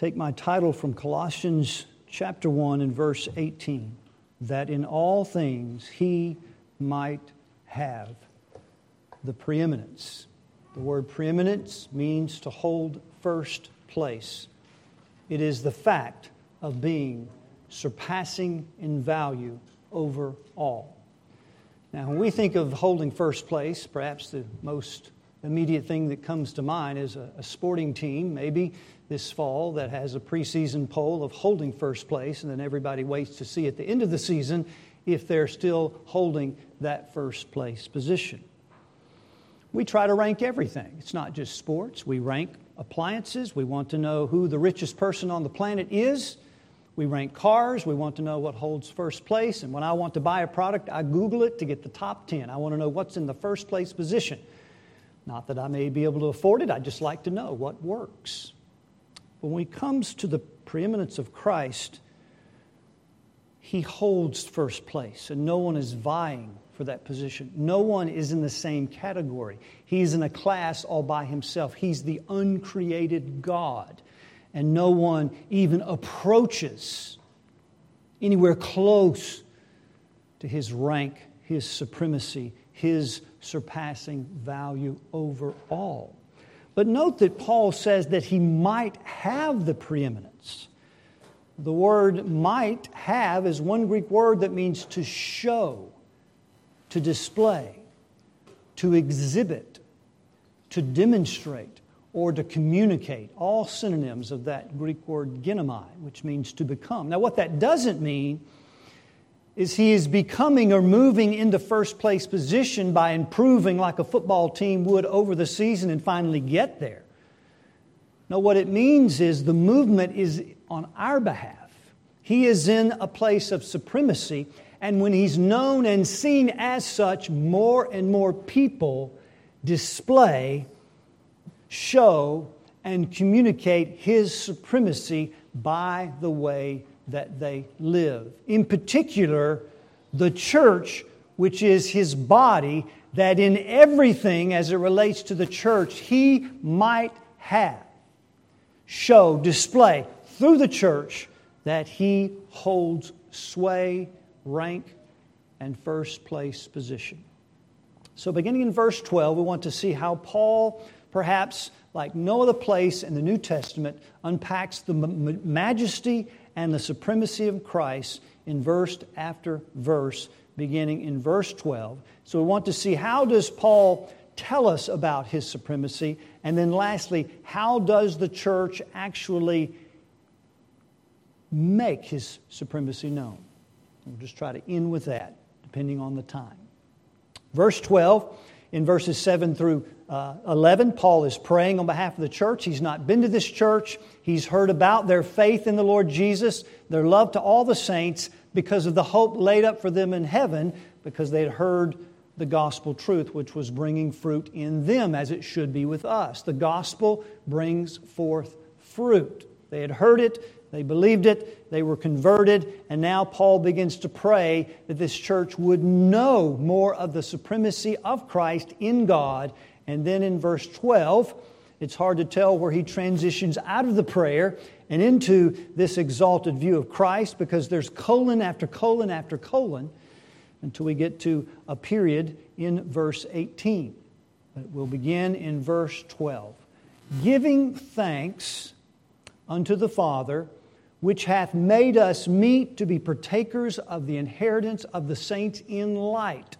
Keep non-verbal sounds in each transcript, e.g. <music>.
take my title from Colossians chapter 1 and verse 18 that in all things he might have the preeminence. The word preeminence means to hold first place. It is the fact of being surpassing in value over all. Now, when we think of holding first place, perhaps the most immediate thing that comes to mind is a, a, sporting team, maybe this fall, that has a preseason poll of holding first place, and then everybody waits to see at the end of the season if they're still holding that first place position. We try to rank everything. It's not just sports. We rank appliances. We want to know who the richest person on the planet is. We rank cars. We want to know what holds first place. And when I want to buy a product, I Google it to get the top 10. I want to know what's in the first place position. Not that I may be able to afford it, I just like to know what works. But when it comes to the preeminence of Christ, He holds first place, and no one is vying for that position. No one is in the same category. He's in a class all by himself. He's the uncreated God, and no one even approaches anywhere close to his rank, his supremacy, his surpassing value over all. But note that Paul says that he might have the preeminence. The word might have is one Greek word that means to show, to display, to exhibit, to demonstrate, or to communicate. All synonyms of that Greek word ginomai, which means to become. Now, what that doesn't mean is he is becoming or moving into first place position by improving like a football team would over the season and finally get there. No, what it means is the movement is on our behalf. He is in a place of supremacy, and when he's known and seen as such, more and more people display, show, and communicate his supremacy by the way that they live. In particular, the church, which is his body, that in everything as it relates to the church, he might have, show, display through the church that he holds sway, rank, and first place position. So, beginning in verse 12, we want to see how Paul, perhaps like no other place in the New Testament, unpacks the majesty and the supremacy of Christ in verse after verse, beginning in verse 12. So we want to see how does Paul tell us about his supremacy? And then lastly, how does the church actually make his supremacy known? We'll just try to end with that, depending on the time. Verse 12, in verses 7 through uh, 11, Paul is praying on behalf of the church. He's not been to this church. He's heard about their faith in the Lord Jesus, their love to all the saints, because of the hope laid up for them in heaven, because they had heard the gospel truth, which was bringing fruit in them, as it should be with us. The gospel brings forth fruit. They had heard it, they believed it, they were converted, and now Paul begins to pray that this church would know more of the supremacy of Christ in God and then in verse 12, it's hard to tell where he transitions out of the prayer and into this exalted view of Christ because there's colon after colon after colon until we get to a period in verse 18. But we'll begin in verse 12. Giving thanks unto the Father, which hath made us meet to be partakers of the inheritance of the saints in light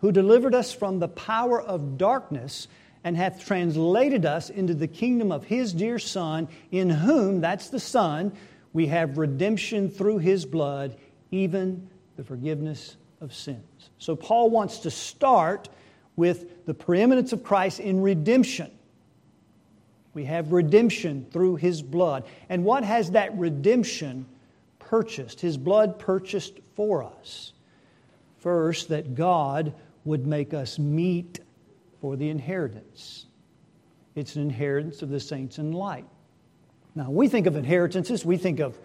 who delivered us from the power of darkness and hath translated us into the kingdom of his dear Son, in whom, that's the Son, we have redemption through his blood, even the forgiveness of sins. So, Paul wants to start with the preeminence of Christ in redemption. We have redemption through his blood. And what has that redemption purchased? His blood purchased for us. First, that God would make us meet for the inheritance. It's an inheritance of the saints in light. Now, we think of inheritances, we think of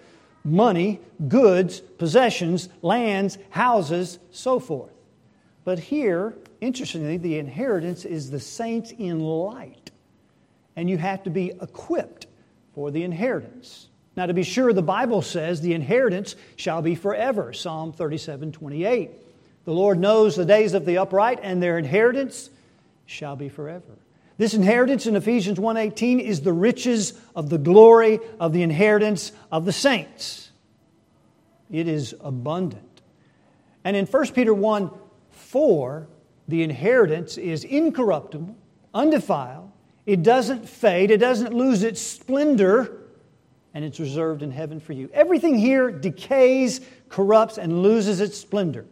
money, goods, possessions, lands, houses, so forth. But here, interestingly, the inheritance is the saints in light. And you have to be equipped for the inheritance. Now, to be sure, the Bible says the inheritance shall be forever. Psalm 37 28. The Lord knows the days of the upright, and their inheritance shall be forever. This inheritance in Ephesians 1:18 is the riches of the glory of the inheritance of the saints. It is abundant. And in 1 Peter 1 4, the inheritance is incorruptible, undefiled, it doesn't fade, it doesn't lose its splendor, and it's reserved in heaven for you. Everything here decays, corrupts, and loses its splendor.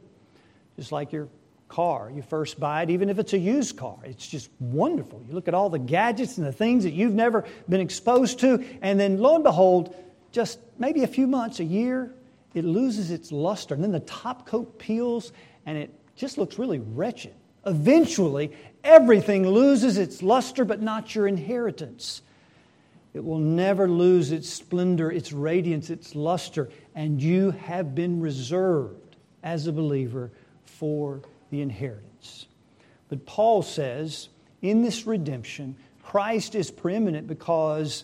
Just like your car. You first buy it, even if it's a used car. It's just wonderful. You look at all the gadgets and the things that you've never been exposed to, and then lo and behold, just maybe a few months, a year, it loses its luster. And then the top coat peels, and it just looks really wretched. Eventually, everything loses its luster, but not your inheritance. It will never lose its splendor, its radiance, its luster, and you have been reserved as a believer for the inheritance. But Paul says in this redemption, Christ is preeminent because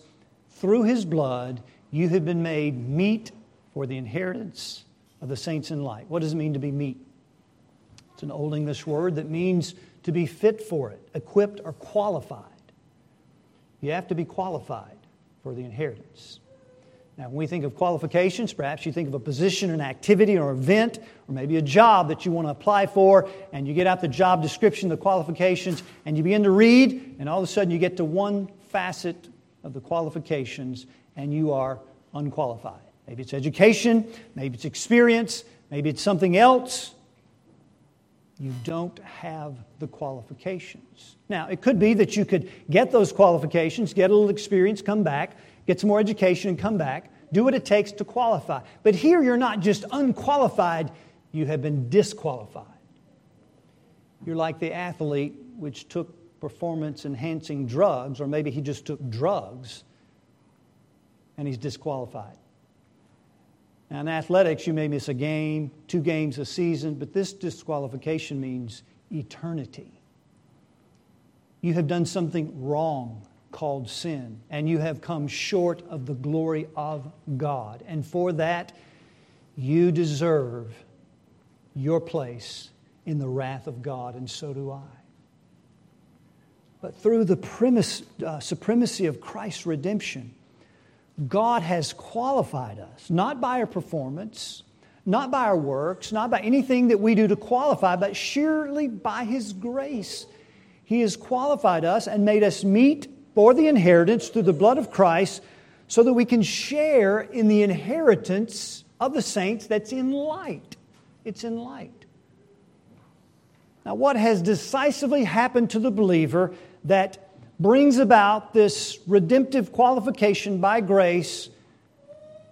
through his blood you have been made meet for the inheritance of the saints in light. What does it mean to be meet? It's an Old English word that means to be fit for it, equipped, or qualified. You have to be qualified for the inheritance. Now, when we think of qualifications, perhaps you think of a position, an activity, or event, or maybe a job that you want to apply for, and you get out the job description, the qualifications, and you begin to read, and all of a sudden you get to one facet of the qualifications, and you are unqualified. Maybe it's education, maybe it's experience, maybe it's something else. You don't have the qualifications. Now, it could be that you could get those qualifications, get a little experience, come back, get some more education, and come back. Do what it takes to qualify. But here you're not just unqualified, you have been disqualified. You're like the athlete which took performance enhancing drugs, or maybe he just took drugs and he's disqualified. Now, in athletics, you may miss a game, two games a season, but this disqualification means eternity. You have done something wrong called sin, and you have come short of the glory of God. And for that, you deserve your place in the wrath of God, and so do I. But through the premise, uh, supremacy of Christ's redemption, God has qualified us, not by our performance, not by our works, not by anything that we do to qualify, but surely by His grace. He has qualified us and made us meet for the inheritance through the blood of Christ so that we can share in the inheritance of the saints that's in light. It's in light. Now, what has decisively happened to the believer that brings about this redemptive qualification by grace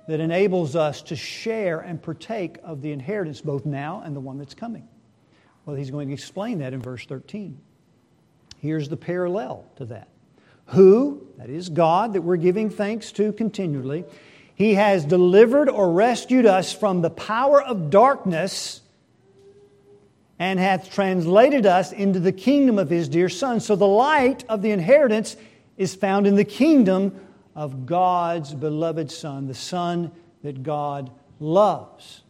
that enables us to share and partake of the inheritance both now and the one that's coming? Well, he's going to explain that in verse 13. Here's the parallel to that who, that is God, that we're giving thanks to continually, He has delivered or rescued us from the power of darkness and hath translated us into the kingdom of His dear Son. So the light of the inheritance is found in the kingdom of God's beloved Son, the Son that God loves.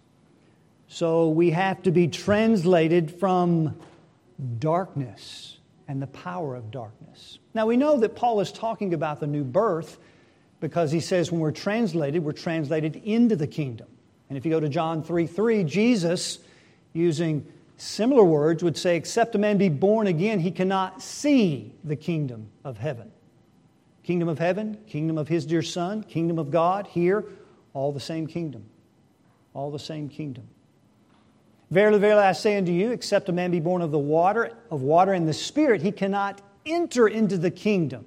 So we have to be translated from darkness and the power of darkness. Now we know that Paul is talking about the new birth because he says when we're translated, we're translated into the kingdom. And if you go to John 3 3, Jesus, using similar words, would say, Except a man be born again, he cannot see the kingdom of heaven. Kingdom of heaven, kingdom of his dear Son, kingdom of God, here, all the same kingdom. All the same kingdom. Verily, verily, I say unto you, except a man be born of the water, of water and the Spirit, he cannot enter into the kingdom.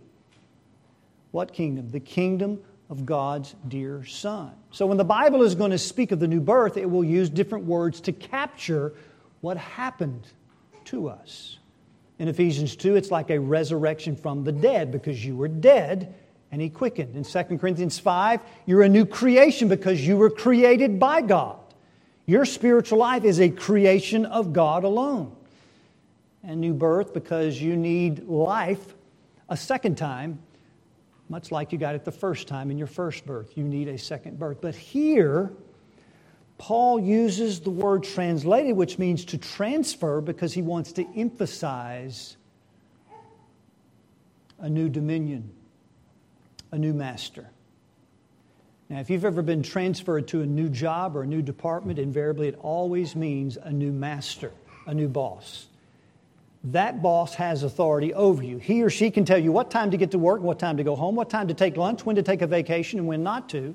What kingdom? The kingdom of God's dear Son. So when the Bible is going to speak of the new birth, it will use different words to capture what happened to us. In Ephesians 2, it's like a resurrection from the dead because you were dead and he quickened. In 2 Corinthians 5, you're a new creation because you were created by God. Your spiritual life is a creation of God alone. And new birth because you need life a second time much like you got it the first time in your first birth. You need a second birth. But here, Paul uses the word translated, which means to transfer, because he wants to emphasize a new dominion, a new master. Now, if you've ever been transferred to a new job or a new department, invariably it always means a new master, a new boss. That boss has authority over you. He or she can tell you what time to get to work, what time to go home, what time to take lunch, when to take a vacation, and when not to.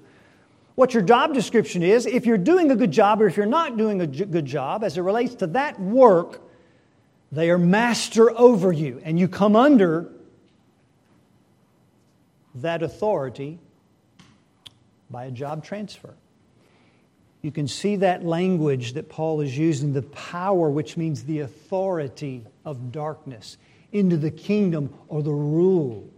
What your job description is, if you're doing a good job or if you're not doing a good job as it relates to that work, they are master over you, and you come under that authority by a job transfer. You can see that language that Paul is using the power, which means the authority of darkness, into the kingdom or the rule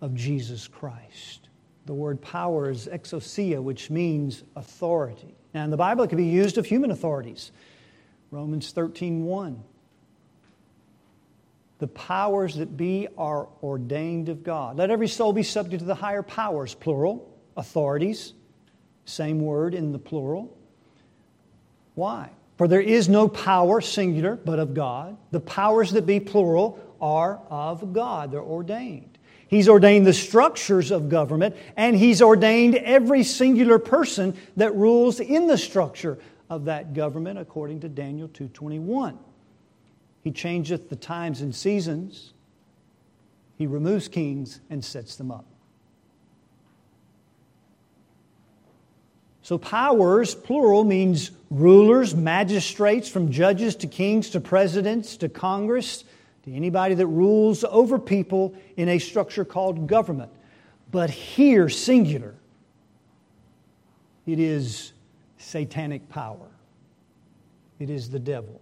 of Jesus Christ. The word power is exousia, which means authority. Now, in the Bible, it can be used of human authorities. Romans 13 1 the powers that be are ordained of God. Let every soul be subject to the higher powers, plural, authorities, same word in the plural. Why? For there is no power, singular, but of God. The powers that be, plural, are of God. They're ordained. He's ordained the structures of government, and He's ordained every singular person that rules in the structure of that government, according to Daniel 221. He changeth the times and seasons. He removes kings and sets them up. So, powers, plural, means rulers, magistrates, from judges to kings to presidents to Congress, to anybody that rules over people in a structure called government. But here, singular, it is satanic power, it is the devil.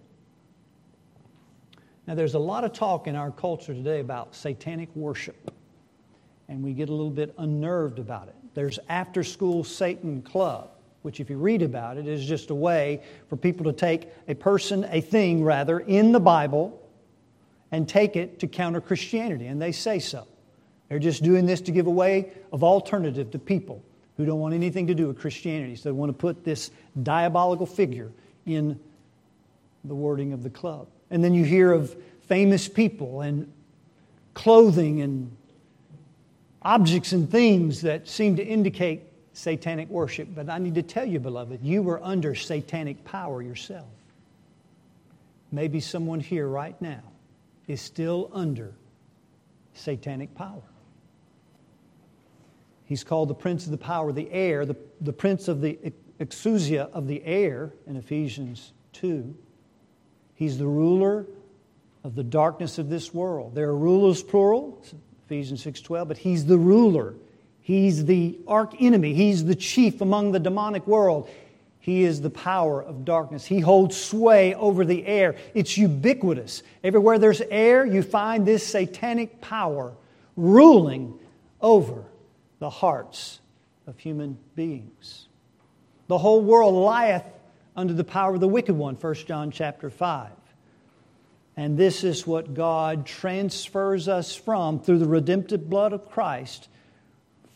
Now, there's a lot of talk in our culture today about satanic worship, and we get a little bit unnerved about it. There's After School Satan Club, which, if you read about it, is just a way for people to take a person, a thing rather, in the Bible and take it to counter Christianity, and they say so. They're just doing this to give a way of alternative to people who don't want anything to do with Christianity. So they want to put this diabolical figure in the wording of the club. And then you hear of famous people and clothing and objects and things that seem to indicate satanic worship. But I need to tell you, beloved, you were under satanic power yourself. Maybe someone here right now is still under satanic power. He's called the prince of the power of the air, the, the prince of the exousia of the air in Ephesians 2. He's the ruler of the darkness of this world. There are rulers, plural, Ephesians 6.12, but he's the ruler. He's the arch enemy. He's the chief among the demonic world. He is the power of darkness. He holds sway over the air. It's ubiquitous. Everywhere there's air, you find this satanic power ruling over the hearts of human beings. The whole world lieth under the power of the wicked one, 1 John chapter 5. And this is what God transfers us from through the redemptive blood of Christ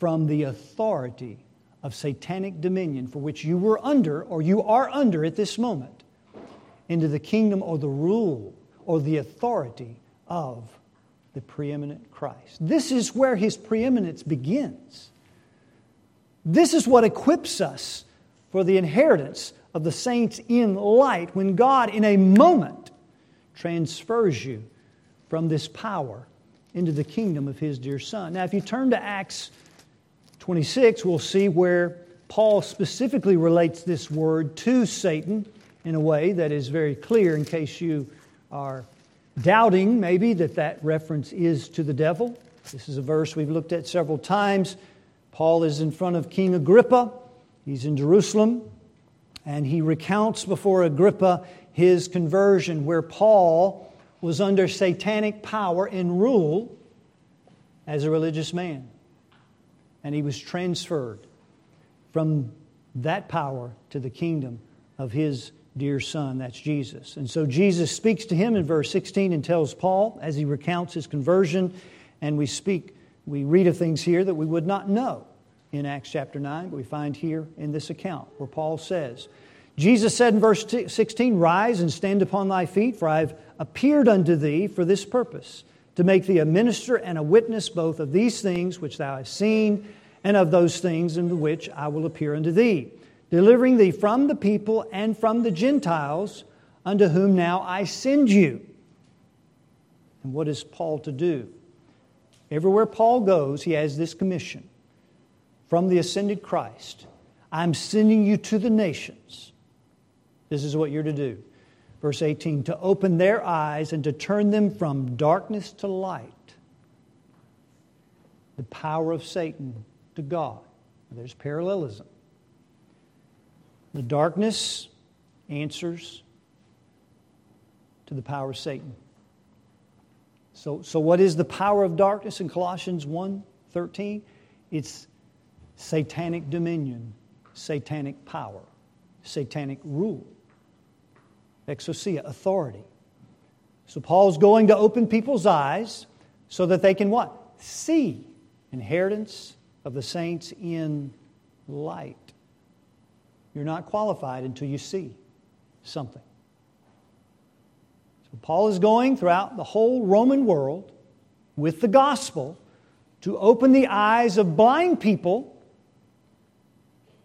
from the authority of satanic dominion for which you were under or you are under at this moment into the kingdom or the rule or the authority of the preeminent Christ. This is where his preeminence begins. This is what equips us for the inheritance of the saints in light when God, in a moment, transfers you from this power into the kingdom of His dear Son. Now, if you turn to Acts 26, we'll see where Paul specifically relates this word to Satan in a way that is very clear in case you are doubting maybe that that reference is to the devil. This is a verse we've looked at several times. Paul is in front of King Agrippa. He's in Jerusalem. And he recounts before Agrippa his conversion, where Paul was under satanic power and rule as a religious man. And he was transferred from that power to the kingdom of his dear son. That's Jesus. And so Jesus speaks to him in verse 16 and tells Paul as he recounts his conversion, and we speak we read of things here that we would not know in Acts chapter 9, but we find here in this account where Paul says, Jesus said in verse 16, Rise and stand upon thy feet, for I have appeared unto thee for this purpose, to make thee a minister and a witness both of these things which thou hast seen, and of those things in which I will appear unto thee, delivering thee from the people and from the Gentiles, unto whom now I send you. And what is Paul to do? Everywhere Paul goes, he has this commission from the ascended Christ I'm sending you to the nations. This is what you're to do. Verse 18 to open their eyes and to turn them from darkness to light. The power of Satan to God. There's parallelism. The darkness answers to the power of Satan. So, so what is the power of darkness in Colossians 1:13? It's satanic dominion, satanic power, satanic rule, exousia, authority. So Paul's going to open people's eyes so that they can what? See inheritance of the saints in light. You're not qualified until you see something. So Paul is going throughout the whole Roman world with the gospel to open the eyes of blind people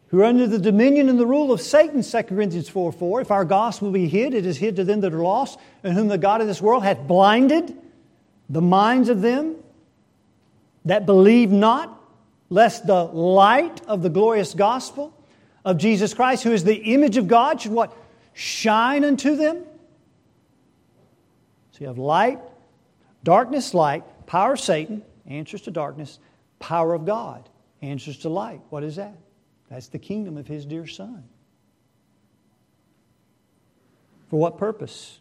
who are under the dominion and the rule of Satan, 2 Corinthians 4 4. If our gospel be hid, it is hid to them that are lost, and whom the God of this world hath blinded the minds of them that believe not, lest the light of the glorious gospel of Jesus Christ, who is the image of God, should what? Shine unto them. So you have light, darkness, light, power of Satan, answers to darkness, power of God, answers to light. What is that? That's the kingdom of his dear Son. For what purpose?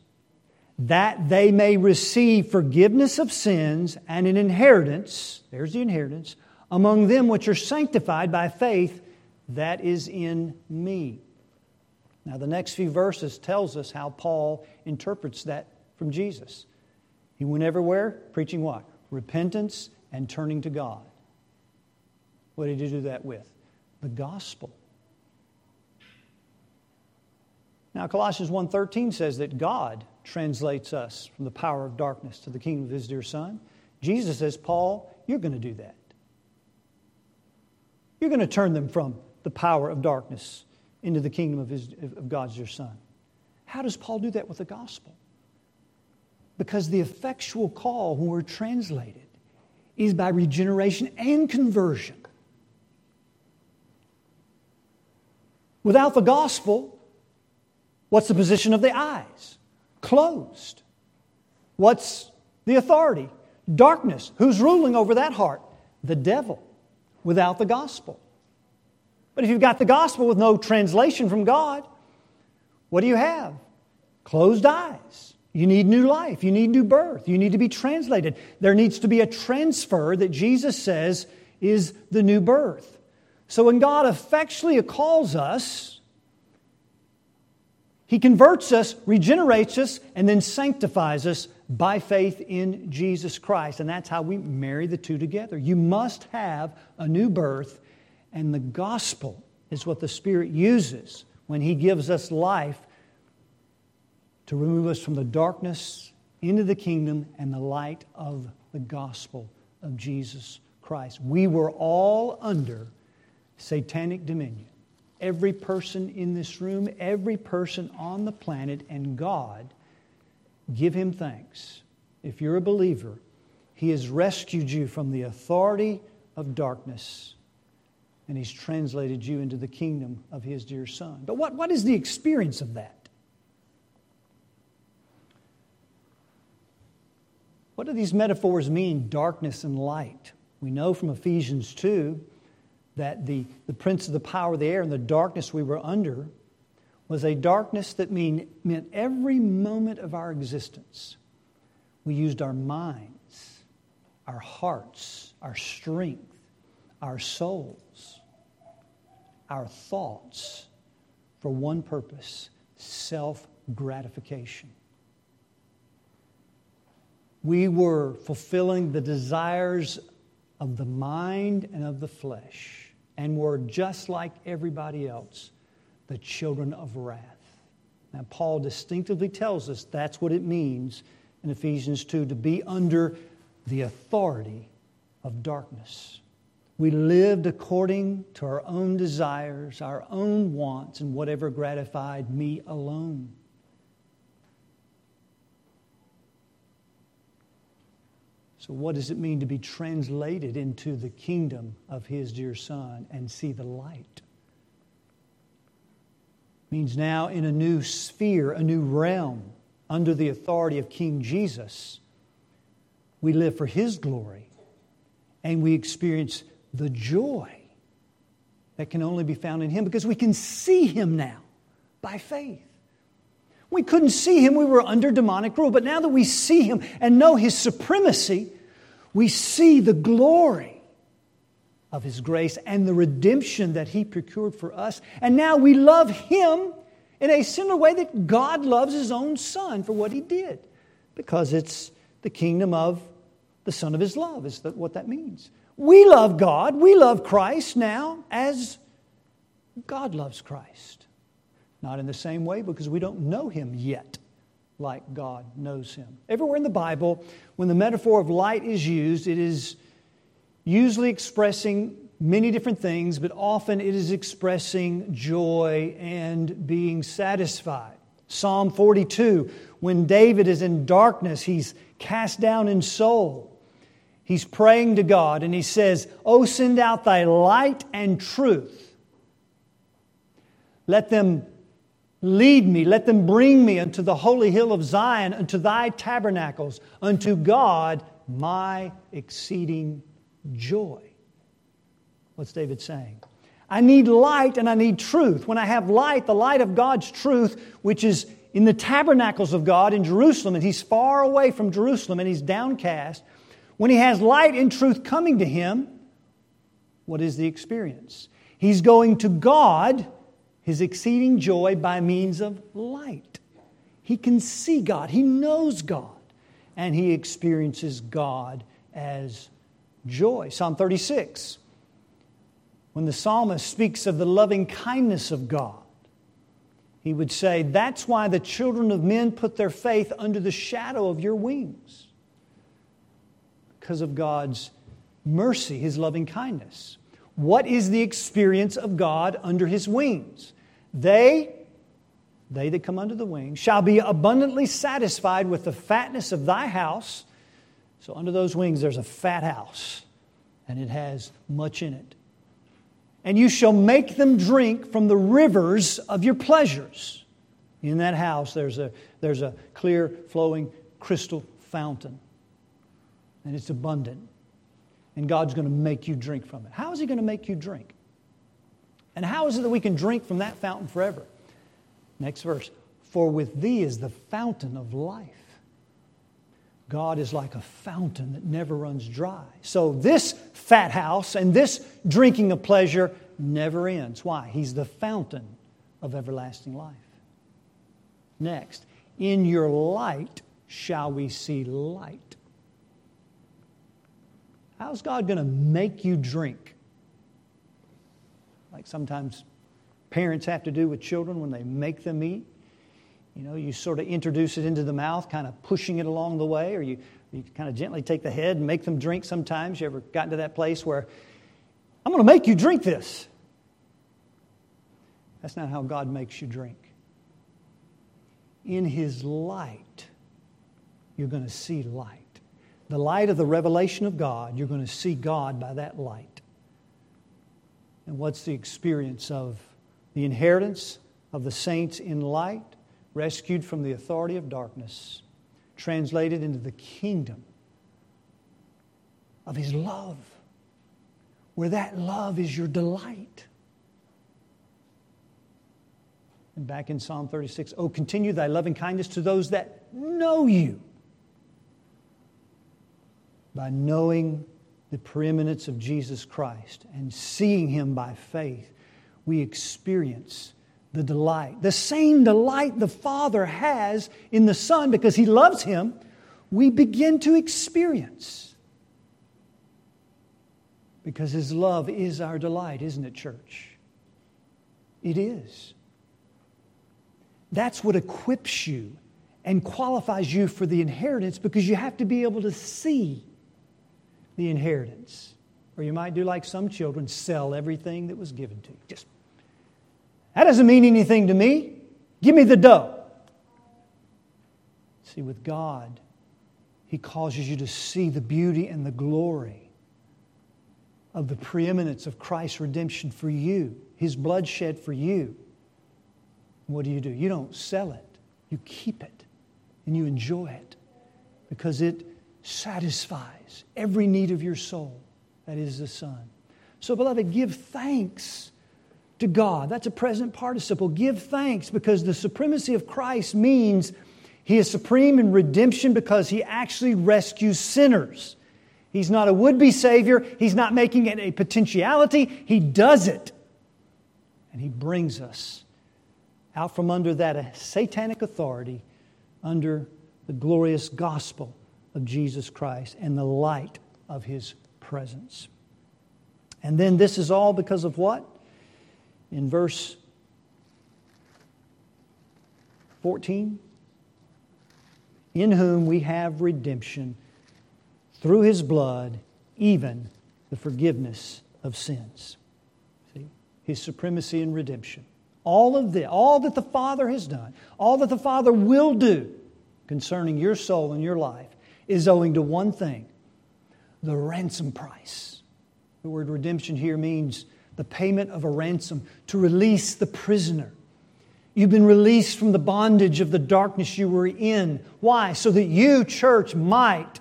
That they may receive forgiveness of sins and an inheritance, there's the inheritance, among them which are sanctified by faith that is in me. Now the next few verses tells us how Paul interprets that from Jesus. He went everywhere preaching what? Repentance and turning to God. What did he do that with? The gospel. Now Colossians 1:13 says that God translates us from the power of darkness to the kingdom of his dear son. Jesus says, "Paul, you're going to do that. You're going to turn them from the power of darkness into the kingdom of, his, of God's dear son." How does Paul do that with the gospel? Because the effectual call when we're translated is by regeneration and conversion. Without the gospel, what's the position of the eyes? Closed. What's the authority? Darkness. Who's ruling over that heart? The devil. Without the gospel. But if you've got the gospel with no translation from God, what do you have? Closed eyes. You need new life. You need new birth. You need to be translated. There needs to be a transfer that Jesus says is the new birth. So when God effectually calls us, He converts us, regenerates us, and then sanctifies us by faith in Jesus Christ. And that's how we marry the two together. You must have a new birth, and the gospel is what the Spirit uses when He gives us life to remove us from the darkness into the kingdom and the light of the gospel of Jesus Christ. We were all under satanic dominion. Every person in this room, every person on the planet, and God, give Him thanks. If you're a believer, He has rescued you from the authority of darkness and He's translated you into the kingdom of His dear Son. But what, what is the experience of that? What do these metaphors mean, darkness and light? We know from Ephesians 2 that the, the prince of the power of the air and the darkness we were under was a darkness that mean, meant every moment of our existence. We used our minds, our hearts, our strength, our souls, our thoughts for one purpose self gratification. We were fulfilling the desires of the mind and of the flesh, and were just like everybody else, the children of wrath. Now, Paul distinctively tells us that's what it means in Ephesians 2 to be under the authority of darkness. We lived according to our own desires, our own wants, and whatever gratified me alone. So, what does it mean to be translated into the kingdom of His dear Son and see the light? It means now in a new sphere, a new realm, under the authority of King Jesus, we live for His glory and we experience the joy that can only be found in Him because we can see Him now by faith. We couldn't see Him, we were under demonic rule, but now that we see Him and know His supremacy, we see the glory of His grace and the redemption that He procured for us. And now we love Him in a similar way that God loves His own Son for what He did, because it's the kingdom of the Son of His love, is that what that means. We love God. We love Christ now as God loves Christ. Not in the same way because we don't know Him yet like God knows Him. Everywhere in the Bible, when the metaphor of light is used, it is usually expressing many different things, but often it is expressing joy and being satisfied. Psalm 42, when David is in darkness, he's cast down in soul. He's praying to God and he says, Oh, send out thy light and truth. Let them lead me, let them bring me unto the holy hill of Zion, unto thy tabernacles, unto God my exceeding joy. What's David saying? I need light and I need truth. When I have light, the light of God's truth, which is in the tabernacles of God in Jerusalem, and he's far away from Jerusalem and he's downcast, when he has light and truth coming to him, what is the experience? He's going to God, his exceeding joy, by means of light. He can see God, he knows God, and he experiences God as joy. Psalm 36, when the psalmist speaks of the loving kindness of God, he would say, That's why the children of men put their faith under the shadow of your wings because of God's mercy, His loving kindness. What is the experience of God under His wings? They, they that come under the wings, shall be abundantly satisfied with the fatness of thy house. So, under those wings, there's a fat house, and it has much in it. And you shall make them drink from the rivers of your pleasures. In that house, there's a, there's a clear, flowing crystal fountain and it's abundant. And God's going to make you drink from it. How is He going to make you drink? And how is it that we can drink from that fountain forever? Next verse. For with thee is the fountain of life. God is like a fountain that never runs dry. So this fat house and this drinking of pleasure never ends. Why? He's the fountain of everlasting life. Next, in your light shall we see light. How's God going to make you drink? Like sometimes parents have to do with children when they make them eat. You know, you sort of introduce it into the mouth, kind of pushing it along the way, or you, you kind of gently take the head and make them drink sometimes. You ever gotten to that place where, I'm going to make you drink this? That's not how God makes you drink. In His light, you're going to see light the light of the revelation of God, you're going to see God by that light. And what's the experience of the inheritance of the saints in light, rescued from the authority of darkness, translated into the kingdom of His love, where that love is your delight? And back in Psalm 36, oh, continue thy loving kindness to those that know you by knowing the preeminence of Jesus Christ and seeing Him by faith, we experience the delight, the same delight the Father has in the Son because He loves Him, we begin to experience. Because His love is our delight, isn't it, church? It is. That's what equips you and qualifies you for the inheritance because you have to be able to see the inheritance. Or you might do like some children, sell everything that was given to you. Just, that doesn't mean anything to me. Give me the dough. See, with God, He causes you to see the beauty and the glory of the preeminence of Christ's redemption for you, His blood shed for you. What do you do? You don't sell it, you keep it and you enjoy it because it satisfies every need of your soul. That is the Son. So, beloved, give thanks to God. That's a present participle. Give thanks because the supremacy of Christ means He is supreme in redemption because He actually rescues sinners. He's not a would be Savior, He's not making it a potentiality, He does it. And He brings us out from under that satanic authority under the glorious gospel of Jesus Christ and the light of his presence. And then this is all because of what? In verse 14, in whom we have redemption through his blood, even the forgiveness of sins. See? His supremacy in redemption. All of this, all that the Father has done, all that the Father will do concerning your soul and your life is owing to one thing the ransom price. The word redemption here means the payment of a ransom to release the prisoner. You've been released from the bondage of the darkness you were in. Why? So that you, church, might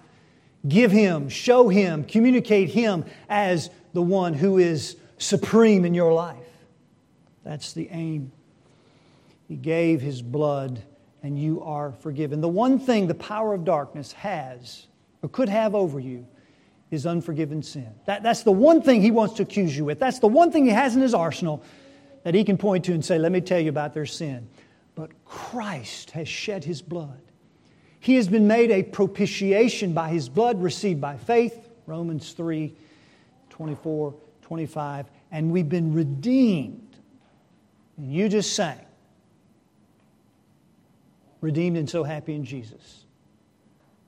give Him, show Him, communicate Him as the one who is supreme in your life. That's the aim. He gave his blood, and you are forgiven. The one thing the power of darkness has or could have over you is unforgiven sin. That, that's the one thing he wants to accuse you with. That's the one thing he has in his arsenal that he can point to and say, Let me tell you about their sin. But Christ has shed his blood. He has been made a propitiation by his blood received by faith, Romans 3 24, 25, and we've been redeemed and you just sang, redeemed and so happy in Jesus.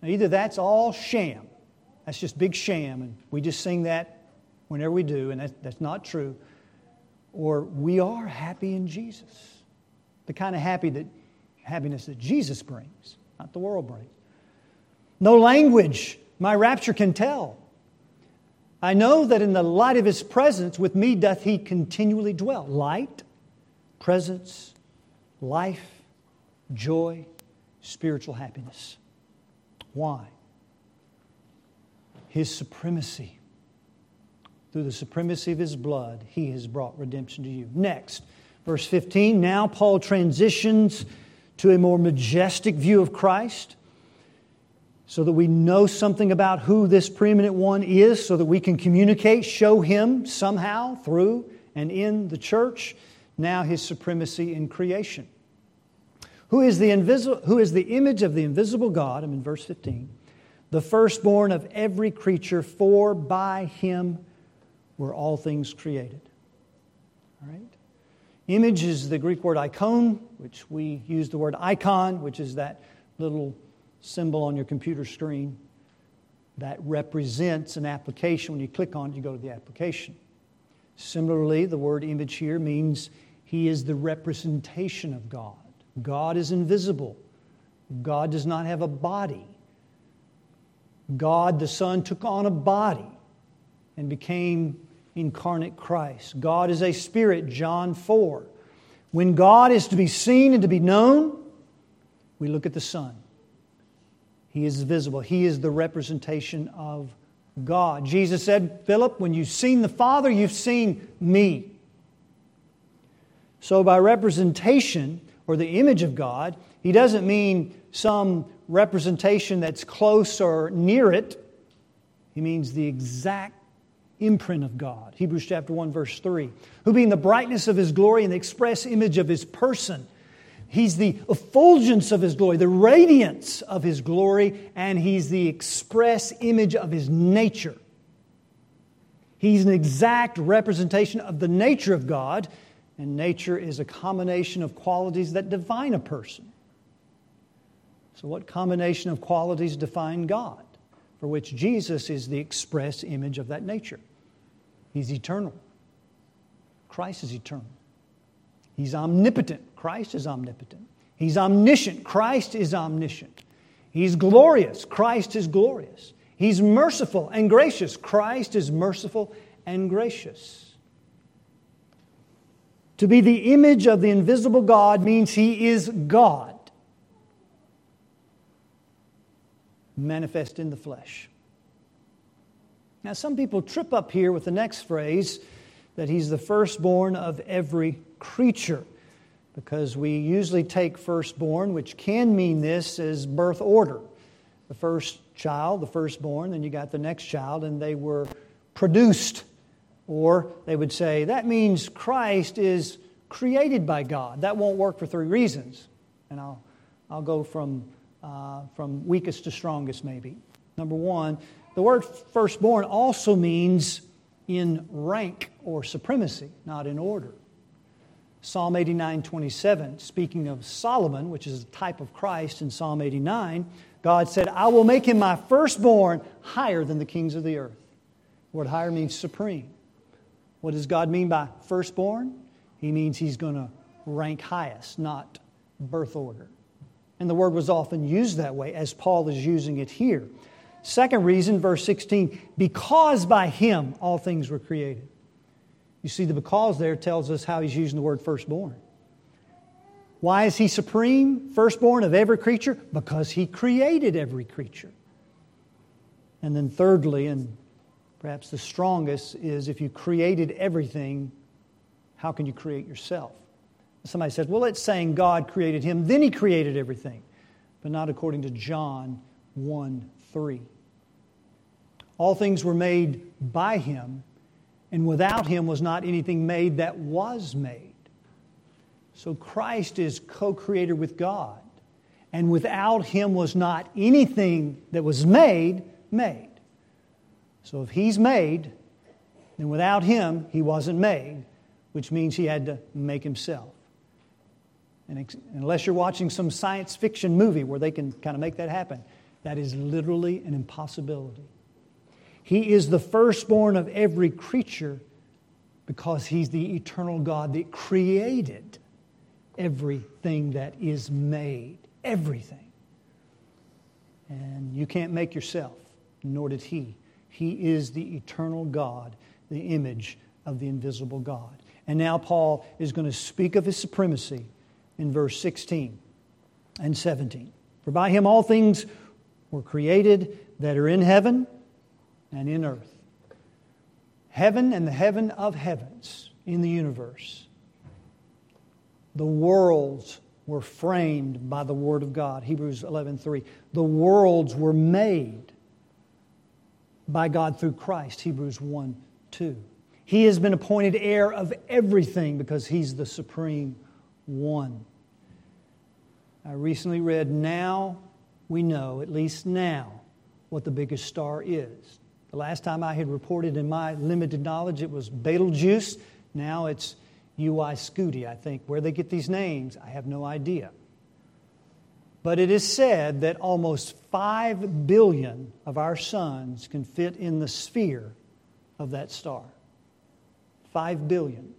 Now, either that's all sham, that's just big sham, and we just sing that whenever we do, and that, that's not true, or we are happy in Jesus. The kind of happy that, happiness that Jesus brings, not the world brings. No language my rapture can tell. I know that in the light of his presence with me doth he continually dwell. Light, presence, life, joy, spiritual happiness. Why? His supremacy. Through the supremacy of his blood, he has brought redemption to you. Next, verse 15. Now, Paul transitions to a more majestic view of Christ so that we know something about who this preeminent one is, so that we can communicate, show him somehow through and in the church now his supremacy in creation. Who is the, who is the image of the invisible God? I'm in verse 15. The firstborn of every creature, for by him were all things created. All right? Image is the Greek word icon, which we use the word icon, which is that little symbol on your computer screen that represents an application. When you click on it, you go to the application. Similarly, the word image here means he is the representation of God. God is invisible. God does not have a body. God, the Son, took on a body and became incarnate Christ. God is a spirit, John 4. When God is to be seen and to be known, we look at the Son. He is visible, He is the representation of God. Jesus said, Philip, when you've seen the Father, you've seen me. So, by representation or the image of God, he doesn't mean some representation that's close or near it. He means the exact imprint of God. Hebrews chapter 1 verse 3. Who being the brightness of his glory and the express image of his person. He's the effulgence of his glory, the radiance of his glory, and he's the express image of his nature. He's an exact representation of the nature of God, and nature is a combination of qualities that define a person. So, what combination of qualities define God, for which Jesus is the express image of that nature? He's eternal. Christ is eternal. He's omnipotent. Christ is omnipotent. He's omniscient. Christ is omniscient. He's glorious. Christ is glorious. He's merciful and gracious. Christ is merciful and gracious. To be the image of the invisible God means He is God, manifest in the flesh. Now, some people trip up here with the next phrase that He's the firstborn of every creature because we usually take firstborn, which can mean this, as birth order. The first child, the firstborn, then you got the next child, and they were produced. Or they would say, that means Christ is created by God. That won't work for three reasons. And I'll, I'll go from, uh, from weakest to strongest, maybe. Number one, the word firstborn also means in rank or supremacy, not in order. Psalm 89 27, speaking of Solomon, which is a type of Christ in Psalm 89, God said, I will make him my firstborn higher than the kings of the earth. The word higher means supreme. What does God mean by firstborn? He means he's going to rank highest, not birth order. And the word was often used that way, as Paul is using it here. Second reason, verse 16, because by him all things were created. You see, the because there tells us how he's using the word firstborn. Why is he supreme, firstborn of every creature? Because he created every creature. And then, thirdly, and perhaps the strongest, is if you created everything, how can you create yourself? Somebody says, well, it's saying God created him, then he created everything. But not according to John 1 3. All things were made by him, and without him was not anything made that was made. So Christ is co creator with God. And without him was not anything that was made made. So if he's made, then without him, he wasn't made, which means he had to make himself. And ex- unless you're watching some science fiction movie where they can kind of make that happen, that is literally an impossibility. He is the firstborn of every creature because He's the eternal God that created everything that is made. Everything. And you can't make yourself, nor did He. He is the eternal God, the image of the invisible God. And now Paul is going to speak of his supremacy in verse 16 and 17. For by him all things were created that are in heaven and in earth. Heaven and the heaven of heavens in the universe. The worlds were framed by the word of God. Hebrews 11:3. The worlds were made by God through Christ. Hebrews 1 2. He has been appointed heir of everything because he's the supreme one. I recently read, Now we know, at least now, what the biggest star is. The last time I had reported in my limited knowledge, it was Betelgeuse. Now it's UI Scuti, I think. Where they get these names, I have no idea. But it is said that almost 5 billion of our suns can fit in the sphere of that star. 5 billion.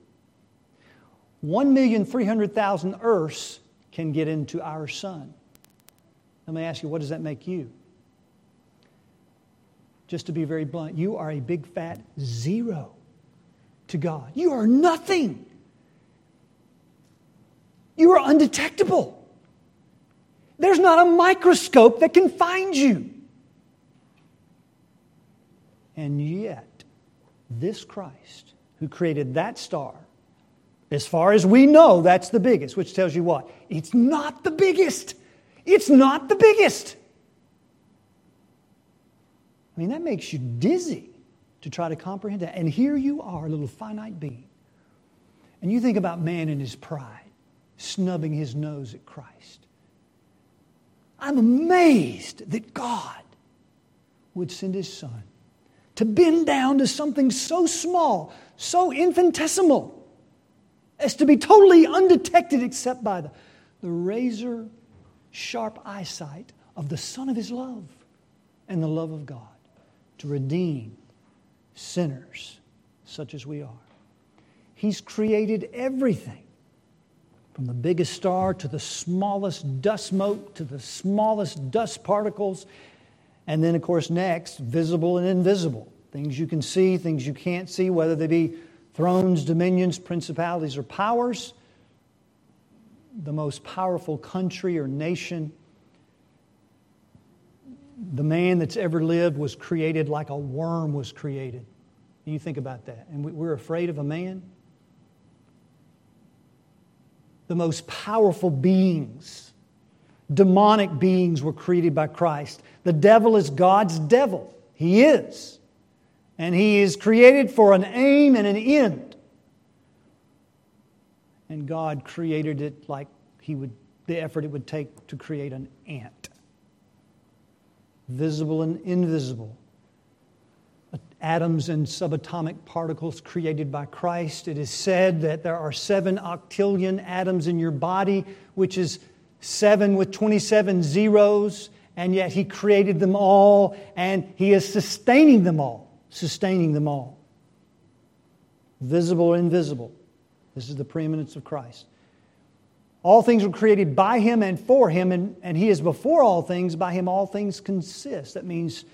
1,300,000 Earths can get into our sun. Let me ask you, what does that make you? just to be very blunt, you are a big fat zero to God. You are nothing. You are undetectable. There's not a microscope that can find you. And yet, this Christ, who created that star, as far as we know, that's the biggest, which tells you what? It's not the biggest. It's not the biggest. I mean, that makes you dizzy to try to comprehend that. And here you are, a little finite being. And you think about man in his pride, snubbing his nose at Christ. I'm amazed that God would send his son to bend down to something so small, so infinitesimal, as to be totally undetected except by the, the razor sharp eyesight of the Son of His love and the love of God to redeem sinners such as we are. He's created everything from the biggest star to the smallest dust mote to the smallest dust particles. And then, of course, next, visible and invisible things you can see, things you can't see, whether they be thrones, dominions, principalities, or powers. The most powerful country or nation. The man that's ever lived was created like a worm was created. You think about that. And we're afraid of a man the most powerful beings. Demonic beings were created by Christ. The devil is God's devil. He is. And he is created for an aim and an end. And God created it like he would the effort it would take to create an ant. Visible and invisible atoms and subatomic particles created by Christ. It is said that there are seven octillion atoms in your body, which is seven with 27 zeros, and yet He created them all, and He is sustaining them all, sustaining them all. Visible or invisible. This is the preeminence of Christ. All things were created by Him and for Him, and, and He is before all things. By Him, all things consist. That means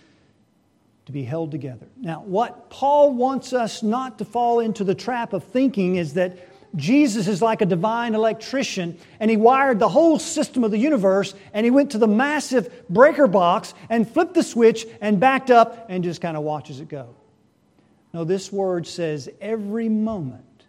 to be held together. Now, what Paul wants us not to fall into the trap of thinking is that Jesus is like a divine electrician and he wired the whole system of the universe and he went to the massive breaker box and flipped the switch and backed up and just kind of watches it go. No, this word says every moment,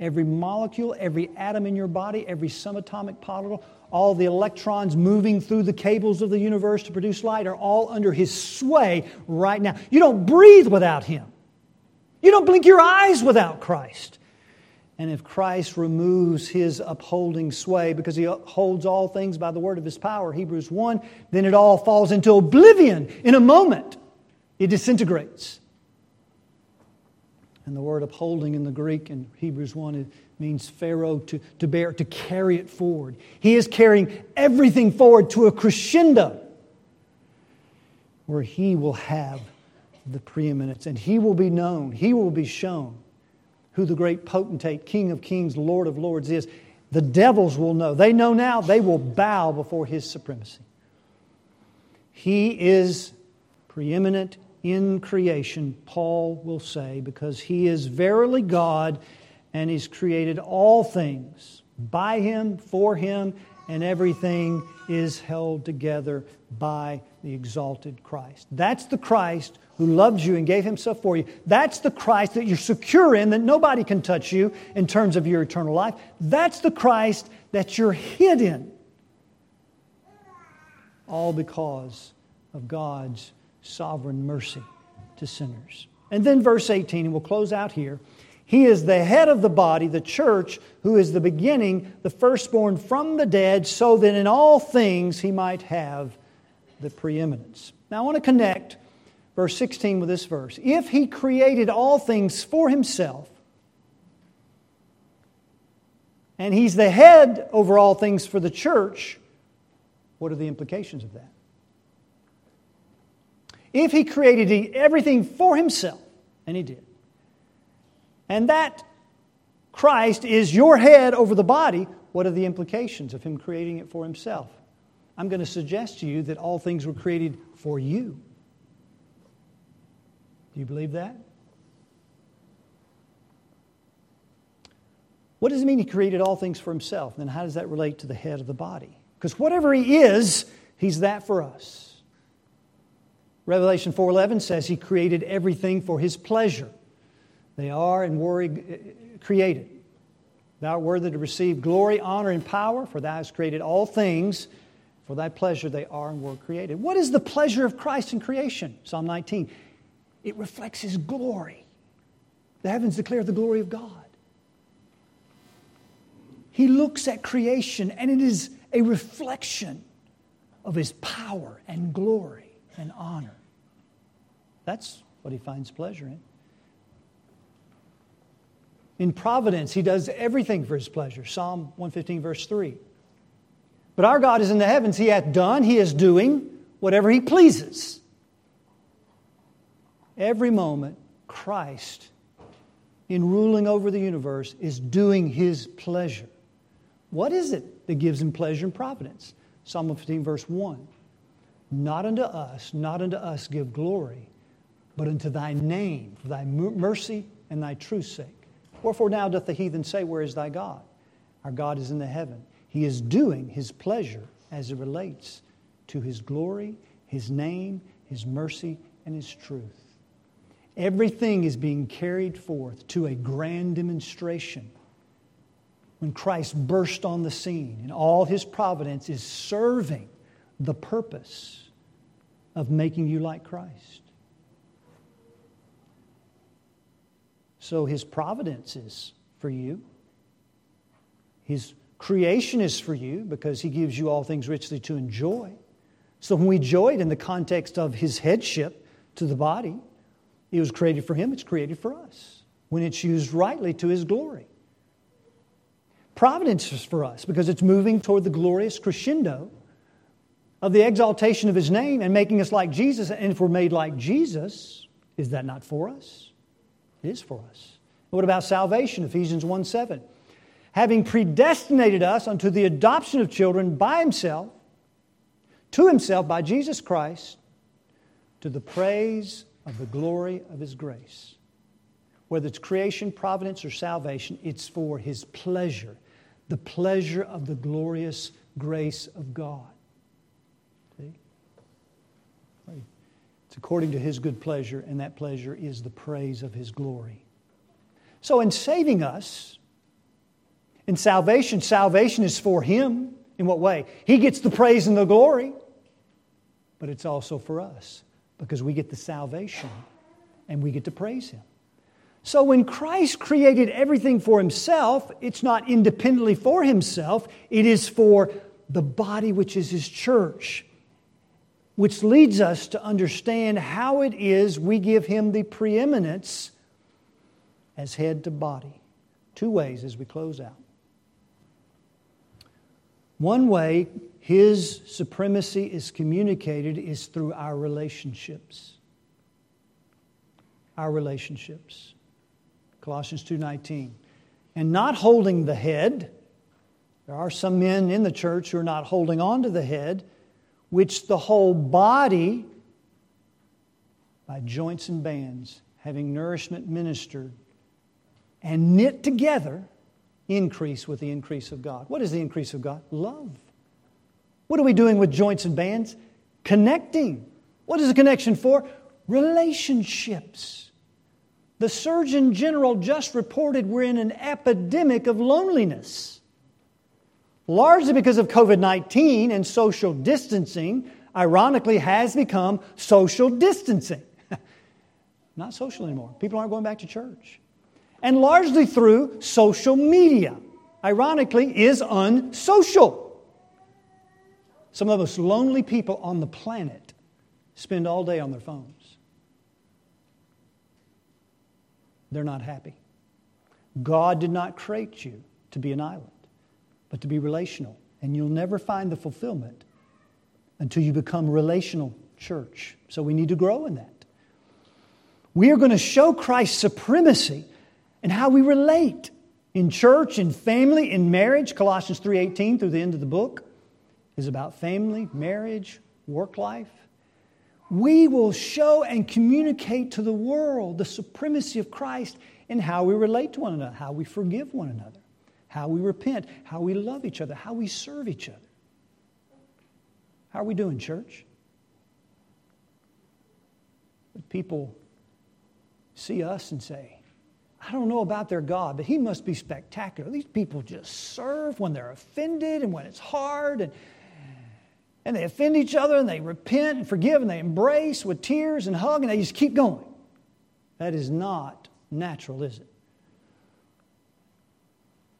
every molecule, every atom in your body, every subatomic particle, all the electrons moving through the cables of the universe to produce light are all under his sway right now. You don't breathe without him. You don't blink your eyes without Christ. And if Christ removes his upholding sway because he holds all things by the word of his power, Hebrews 1, then it all falls into oblivion in a moment. It disintegrates. And the word upholding in the Greek in Hebrews 1 means phero to, to bear, to carry it forward. He is carrying everything forward to a crescendo where he will have the preeminence and he will be known, he will be shown who the great potentate, King of kings, Lord of lords is. The devils will know. They know now, they will bow before his supremacy. He is preeminent in creation, Paul will say, because he is verily God and he's created all things by him, for him, and everything is held together by the exalted Christ. That's the Christ who loves you and gave himself for you. That's the Christ that you're secure in, that nobody can touch you in terms of your eternal life. That's the Christ that you're hid in. All because of God's sovereign mercy to sinners. And then verse 18, and we'll close out here. He is the head of the body, the church, who is the beginning, the firstborn from the dead, so that in all things he might have the preeminence. Now I want to connect verse 16 with this verse. If he created all things for himself, and he's the head over all things for the church, what are the implications of that? If he created everything for himself, and he did, and that Christ is your head over the body, what are the implications of him creating it for himself? I'm going to suggest to you that all things were created for you. Do you believe that? What does it mean he created all things for himself? Then how does that relate to the head of the body? Because whatever he is, he's that for us. Revelation 4:11 says he created everything for his pleasure. They are and were created. Thou art worthy to receive glory, honor, and power, for thou hast created all things. For thy pleasure they are and were created. What is the pleasure of Christ in creation? Psalm 19. It reflects his glory. The heavens declare the glory of God. He looks at creation and it is a reflection of his power and glory and honor. That's what he finds pleasure in. In providence, he does everything for his pleasure. Psalm 115, verse 3. But our God is in the heavens. He hath done, he is doing whatever he pleases. Every moment, Christ, in ruling over the universe, is doing his pleasure. What is it that gives him pleasure in providence? Psalm 15, verse 1. Not unto us, not unto us give glory, but unto thy name, for thy mercy and thy truth's sake. Wherefore now doth the heathen say, Where is thy God? Our God is in the heaven. He is doing his pleasure as it relates to his glory, his name, his mercy, and his truth. Everything is being carried forth to a grand demonstration when Christ burst on the scene and all his providence is serving the purpose of making you like Christ. So his providence is for you. His creation is for you because he gives you all things richly to enjoy. So when we joy it in the context of his headship to the body, it was created for him, it's created for us when it's used rightly to his glory. Providence is for us because it's moving toward the glorious crescendo of the exaltation of his name and making us like Jesus. And if we're made like Jesus, is that not for us? It is for us. What about salvation? Ephesians 1 7. Having predestinated us unto the adoption of children by himself, to himself by Jesus Christ, to the praise of the glory of his grace. Whether it's creation, providence, or salvation, it's for his pleasure, the pleasure of the glorious grace of God. It's according to his good pleasure, and that pleasure is the praise of his glory. So, in saving us, in salvation, salvation is for him. In what way? He gets the praise and the glory, but it's also for us because we get the salvation and we get to praise him. So when Christ created everything for himself, it's not independently for himself, it is for the body which is his church which leads us to understand how it is we give him the preeminence as head to body. Two ways as we close out. One way his supremacy is communicated is through our relationships. Our relationships. Colossians 2:19. And not holding the head. There are some men in the church who are not holding on to the head which the whole body, by joints and bands, having nourishment ministered and knit together, increase with the increase of God. What is the increase of God? Love. What are we doing with joints and bands? Connecting. What is the connection for? Relationships. The Surgeon General just reported we're in an epidemic of loneliness largely because of COVID 19 and social distancing, ironically, has become social distancing. <laughs> Not social anymore. People aren't going back to church. And largely through social media, ironically, is unsocial. Some of the most lonely people on the planet spend all day on their phones. They're not happy. God did not create you to be an island but to be relational. And you'll never find the fulfillment until you become relational church. So we need to grow in that. We are going to show Christ's supremacy and how we relate in church, in family, in marriage. Colossians 3:18 through the end of the book is about family, marriage, work life. We will show and communicate to the world the supremacy of Christ in how we relate to one another, how we forgive one another how we repent, how we love each other, how we serve each other. How are we doing, church? People see us and say, I don't know about their God, but he must be spectacular. These people just serve when they're offended and when it's hard, and, and they offend each other and they repent and forgive and they embrace with tears and hug and they just keep going. That is not natural, is it?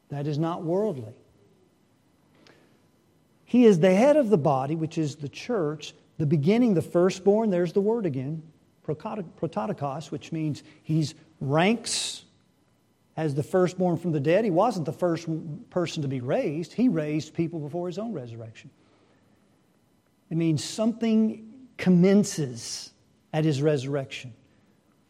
That is not worldly. He is the head of the body, which is the church, the beginning, the firstborn, there's the word again, prototokos, which means he's ranks as the firstborn from the dead. He wasn't the first person to be raised, he raised people before his own resurrection. It means something commences at his resurrection.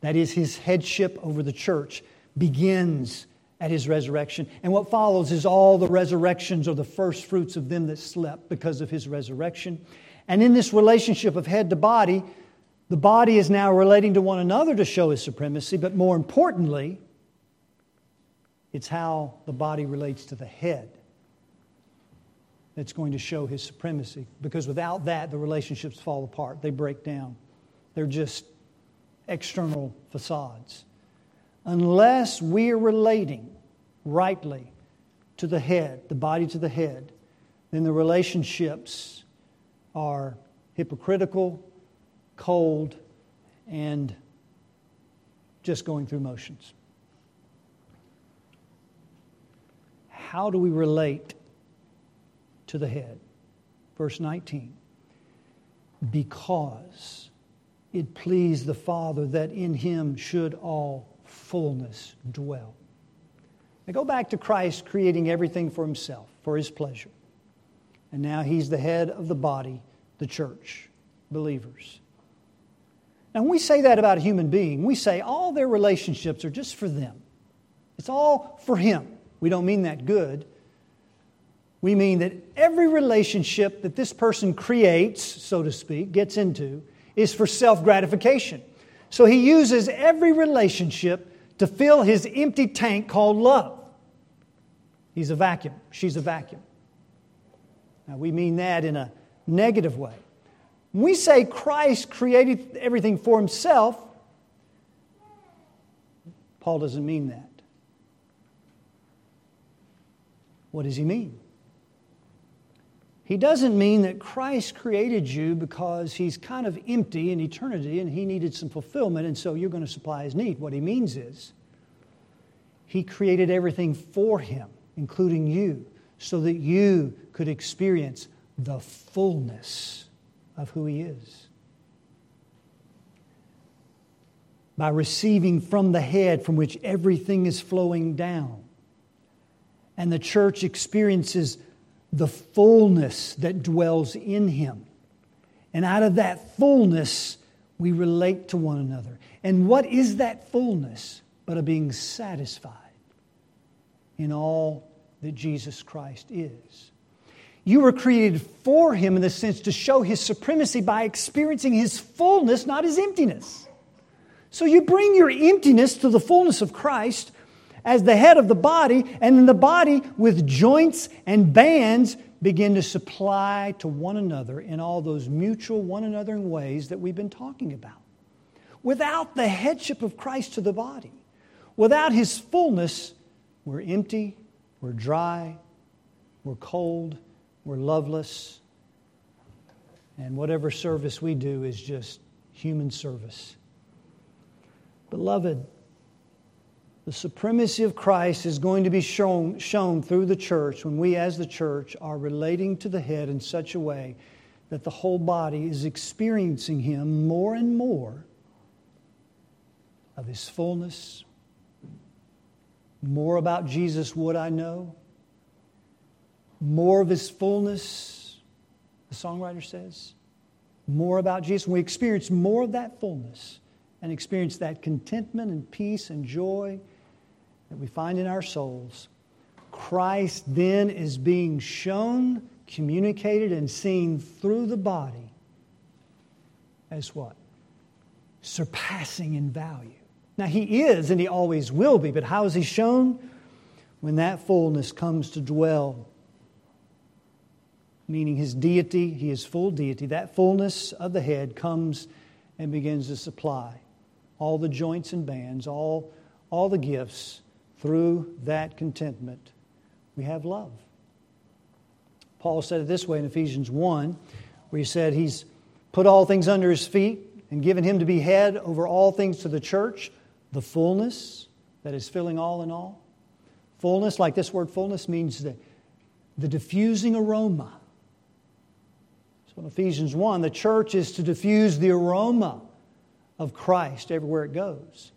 That is, his headship over the church begins at his resurrection. And what follows is all the resurrections or the first fruits of them that slept because of his resurrection. And in this relationship of head to body, the body is now relating to one another to show his supremacy, but more importantly, it's how the body relates to the head that's going to show his supremacy. Because without that, the relationships fall apart, they break down. They're just external facades. Unless we are relating rightly to the head, the body to the head, then the relationships are hypocritical, cold, and just going through motions. How do we relate to the head? Verse 19. Because it pleased the Father that in him should all fullness dwell. Now go back to Christ creating everything for himself, for his pleasure. And now he's the head of the body, the church, believers. Now, when we say that about a human being, we say all their relationships are just for them. It's all for him. We don't mean that good. We mean that every relationship that this person creates, so to speak, gets into, is for self gratification. So he uses every relationship to fill his empty tank called love. He's a vacuum. She's a vacuum. Now, we mean that in a negative way. When we say Christ created everything for himself, Paul doesn't mean that. What does he mean? He doesn't mean that Christ created you because he's kind of empty in eternity and he needed some fulfillment and so you're going to supply his need. What he means is he created everything for him, including you, so that you could experience the fullness of who he is. By receiving from the head from which everything is flowing down. And the church experiences the fullness that dwells in him. And out of that fullness, we relate to one another. And what is that fullness but a being satisfied in all that Jesus Christ is? You were created for him in the sense to show his supremacy by experiencing his fullness, not his emptiness. So you bring your emptiness to the fullness of Christ as the head of the body, and then the body with joints and bands begin to supply to one another in all those mutual one another ways that we've been talking about. Without the headship of Christ to the body, without his fullness, we're empty, we're dry, we're cold, we're loveless, and whatever service we do is just human service. Beloved, the supremacy of Christ is going to be shown, shown through the church when we, as the church, are relating to the head in such a way that the whole body is experiencing Him more and more of His fullness. More about Jesus would I know. More of His fullness, the songwriter says. More about Jesus. When we experience more of that fullness and experience that contentment and peace and joy that we find in our souls, Christ then is being shown, communicated, and seen through the body as what? Surpassing in value. Now, He is and He always will be, but how is He shown? When that fullness comes to dwell, meaning His deity, He is full deity, that fullness of the head comes and begins to supply all the joints and bands, all, all the gifts through that contentment, we have love. Paul said it this way in Ephesians 1, where he said he's put all things under his feet and given him to be head over all things to the church, the fullness that is filling all in all. Fullness, like this word fullness, means the, the diffusing aroma. So in Ephesians 1, the church is to diffuse the aroma of Christ everywhere it goes.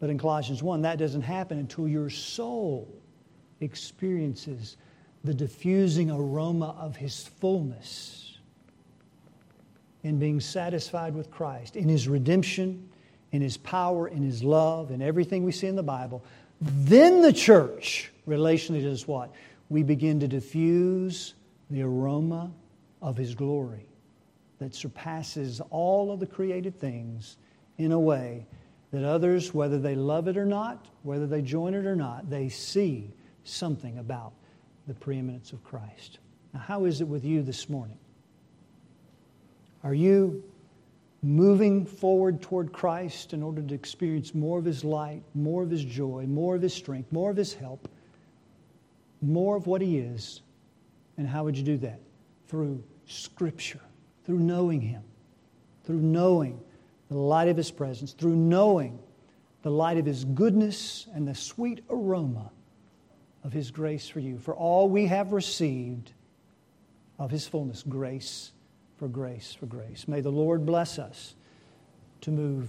But in Colossians 1, that doesn't happen until your soul experiences the diffusing aroma of his fullness in being satisfied with Christ, in his redemption, in his power, in his love, in everything we see in the Bible. Then the church relationally does what? We begin to diffuse the aroma of his glory that surpasses all of the created things in a way that others, whether they love it or not, whether they join it or not, they see something about the preeminence of Christ. Now, how is it with you this morning? Are you moving forward toward Christ in order to experience more of His light, more of His joy, more of His strength, more of His help, more of what He is? And how would you do that? Through Scripture, through knowing Him, through knowing the light of His presence, through knowing the light of His goodness and the sweet aroma of His grace for you. For all we have received of His fullness, grace for grace for grace. May the Lord bless us to move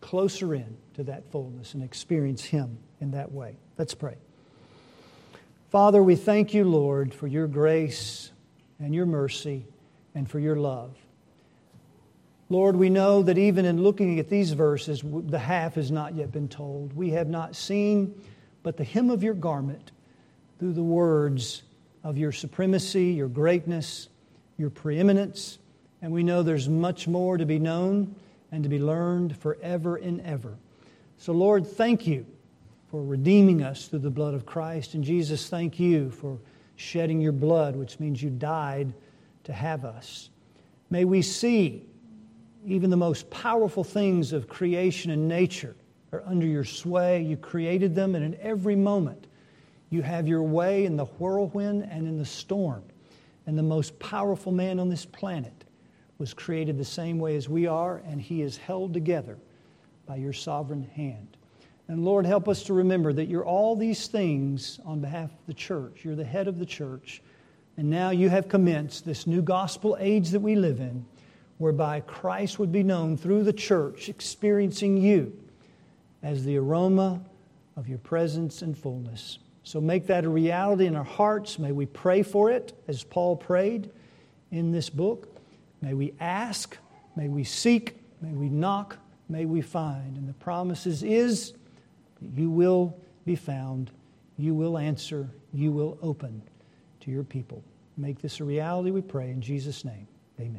closer in to that fullness and experience Him in that way. Let's pray. Father, we thank you, Lord, for your grace and your mercy and for your love. Lord, we know that even in looking at these verses, the half has not yet been told. We have not seen but the hem of your garment through the words of your supremacy, your greatness, your preeminence. And we know there's much more to be known and to be learned forever and ever. So, Lord, thank you for redeeming us through the blood of Christ. And Jesus, thank you for shedding your blood, which means you died to have us. May we see even the most powerful things of creation and nature are under your sway. You created them, and in every moment, you have your way in the whirlwind and in the storm. And the most powerful man on this planet was created the same way as we are, and he is held together by your sovereign hand. And Lord, help us to remember that you're all these things on behalf of the church. You're the head of the church. And now you have commenced this new gospel age that we live in whereby Christ would be known through the church, experiencing you as the aroma of your presence and fullness. So make that a reality in our hearts. May we pray for it as Paul prayed in this book. May we ask, may we seek, may we knock, may we find. And the promises is that you will be found, you will answer, you will open to your people. Make this a reality, we pray, in Jesus' name.